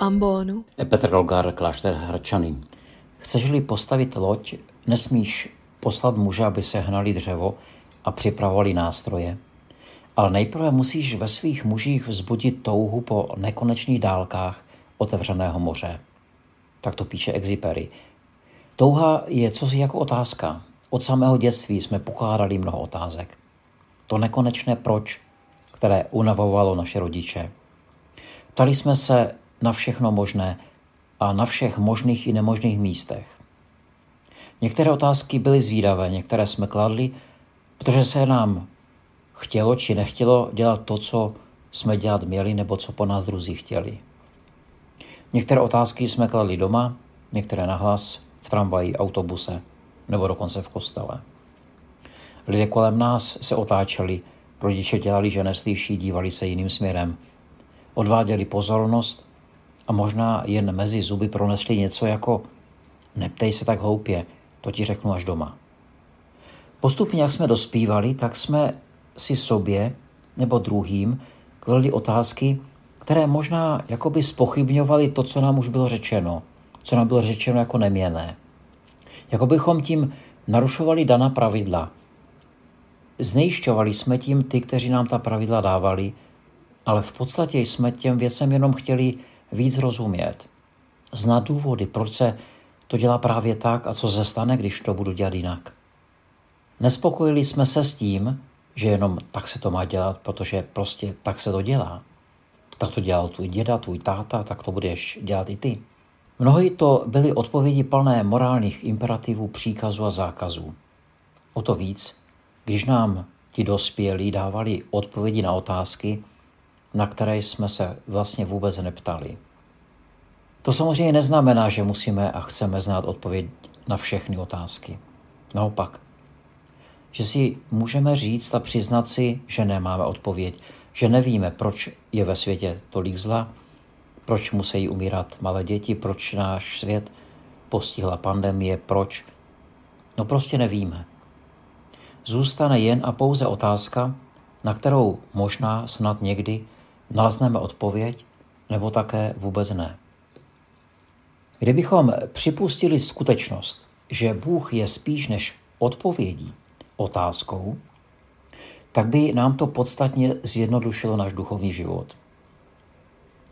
ambonu. Petr Rolgar, klášter Hradčany. Chceš-li postavit loď, nesmíš poslat muže, aby se hnali dřevo a připravovali nástroje. Ale nejprve musíš ve svých mužích vzbudit touhu po nekonečných dálkách otevřeného moře. Tak to píše Exipery. Touha je cosi jako otázka. Od samého dětství jsme pokládali mnoho otázek. To nekonečné proč, které unavovalo naše rodiče. Ptali jsme se na všechno možné a na všech možných i nemožných místech. Některé otázky byly zvídavé, některé jsme kladli, protože se nám chtělo či nechtělo dělat to, co jsme dělat měli nebo co po nás druzí chtěli. Některé otázky jsme kladli doma, některé nahlas, v tramvaji, autobuse nebo dokonce v kostele. Lidé kolem nás se otáčeli, rodiče dělali, že neslyší, dívali se jiným směrem. Odváděli pozornost a možná jen mezi zuby pronesli něco jako neptej se tak hloupě, to ti řeknu až doma. Postupně, jak jsme dospívali, tak jsme si sobě nebo druhým kladli otázky, které možná jakoby spochybňovaly to, co nám už bylo řečeno, co nám bylo řečeno jako neměné. Jako bychom tím narušovali daná pravidla. Znejišťovali jsme tím ty, kteří nám ta pravidla dávali, ale v podstatě jsme těm věcem jenom chtěli víc rozumět. Znát důvody, proč se to dělá právě tak a co se stane, když to budu dělat jinak. Nespokojili jsme se s tím, že jenom tak se to má dělat, protože prostě tak se to dělá. Tak to dělal tvůj děda, tvůj táta, tak to budeš dělat i ty. Mnohdy to byly odpovědi plné morálních imperativů, příkazů a zákazů. O to víc, když nám ti dospělí dávali odpovědi na otázky, na které jsme se vlastně vůbec neptali. To samozřejmě neznamená, že musíme a chceme znát odpověď na všechny otázky. Naopak, že si můžeme říct a přiznat si, že nemáme odpověď, že nevíme, proč je ve světě tolik zla, proč musí umírat malé děti, proč náš svět postihla pandemie, proč. No prostě nevíme. Zůstane jen a pouze otázka, na kterou možná snad někdy nalezneme odpověď, nebo také vůbec ne. Kdybychom připustili skutečnost, že Bůh je spíš než odpovědí, otázkou, tak by nám to podstatně zjednodušilo náš duchovní život.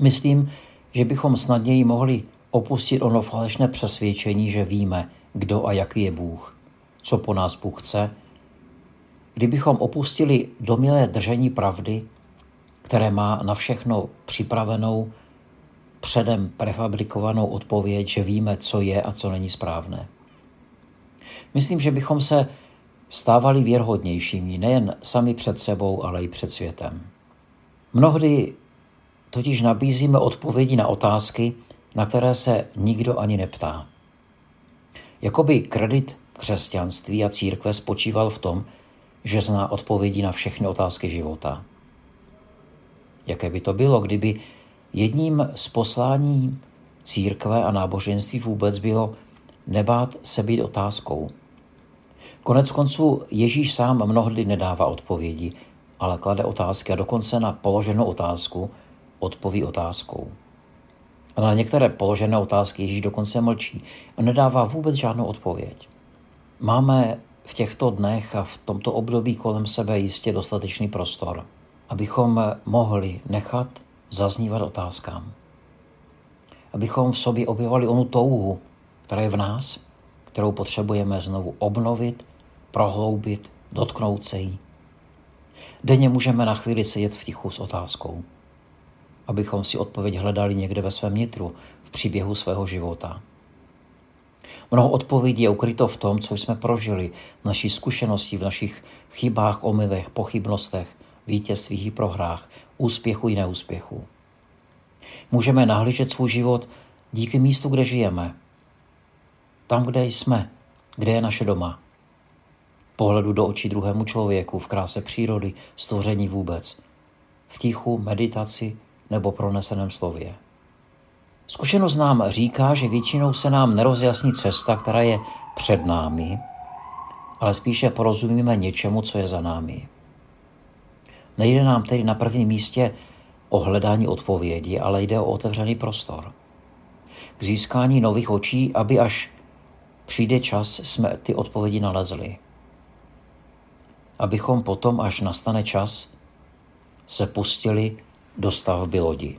Myslím, že bychom snadněji mohli opustit ono falešné přesvědčení, že víme, kdo a jaký je Bůh, co po nás Bůh chce, kdybychom opustili domilé držení pravdy, které má na všechno připravenou, předem prefabrikovanou odpověď, že víme, co je a co není správné. Myslím, že bychom se stávali věrhodnějšími nejen sami před sebou, ale i před světem. Mnohdy totiž nabízíme odpovědi na otázky, na které se nikdo ani neptá. Jakoby kredit křesťanství a církve spočíval v tom, že zná odpovědi na všechny otázky života. Jaké by to bylo, kdyby jedním z poslání církve a náboženství vůbec bylo nebát se být otázkou. Konec konců Ježíš sám mnohdy nedává odpovědi, ale klade otázky a dokonce na položenou otázku odpoví otázkou. A na některé položené otázky Ježíš dokonce mlčí a nedává vůbec žádnou odpověď. Máme v těchto dnech a v tomto období kolem sebe jistě dostatečný prostor, abychom mohli nechat zaznívat otázkám. Abychom v sobě objevovali onu touhu, která je v nás, kterou potřebujeme znovu obnovit, prohloubit, dotknout se jí. Denně můžeme na chvíli sedět v tichu s otázkou abychom si odpověď hledali někde ve svém nitru, v příběhu svého života. Mnoho odpovědí je ukryto v tom, co jsme prožili, v naší zkušenosti, v našich chybách, omylech, pochybnostech, vítězstvích i prohrách, úspěchu i neúspěchu. Můžeme nahlížet svůj život díky místu, kde žijeme. Tam, kde jsme, kde je naše doma. Pohledu do očí druhému člověku, v kráse přírody, stvoření vůbec. V tichu, meditaci, nebo proneseném slově. Zkušenost nám říká, že většinou se nám nerozjasní cesta, která je před námi, ale spíše porozumíme něčemu, co je za námi. Nejde nám tedy na prvním místě o hledání odpovědi, ale jde o otevřený prostor. K získání nových očí, aby až přijde čas, jsme ty odpovědi nalezli. Abychom potom, až nastane čas, se pustili do stavby lodi.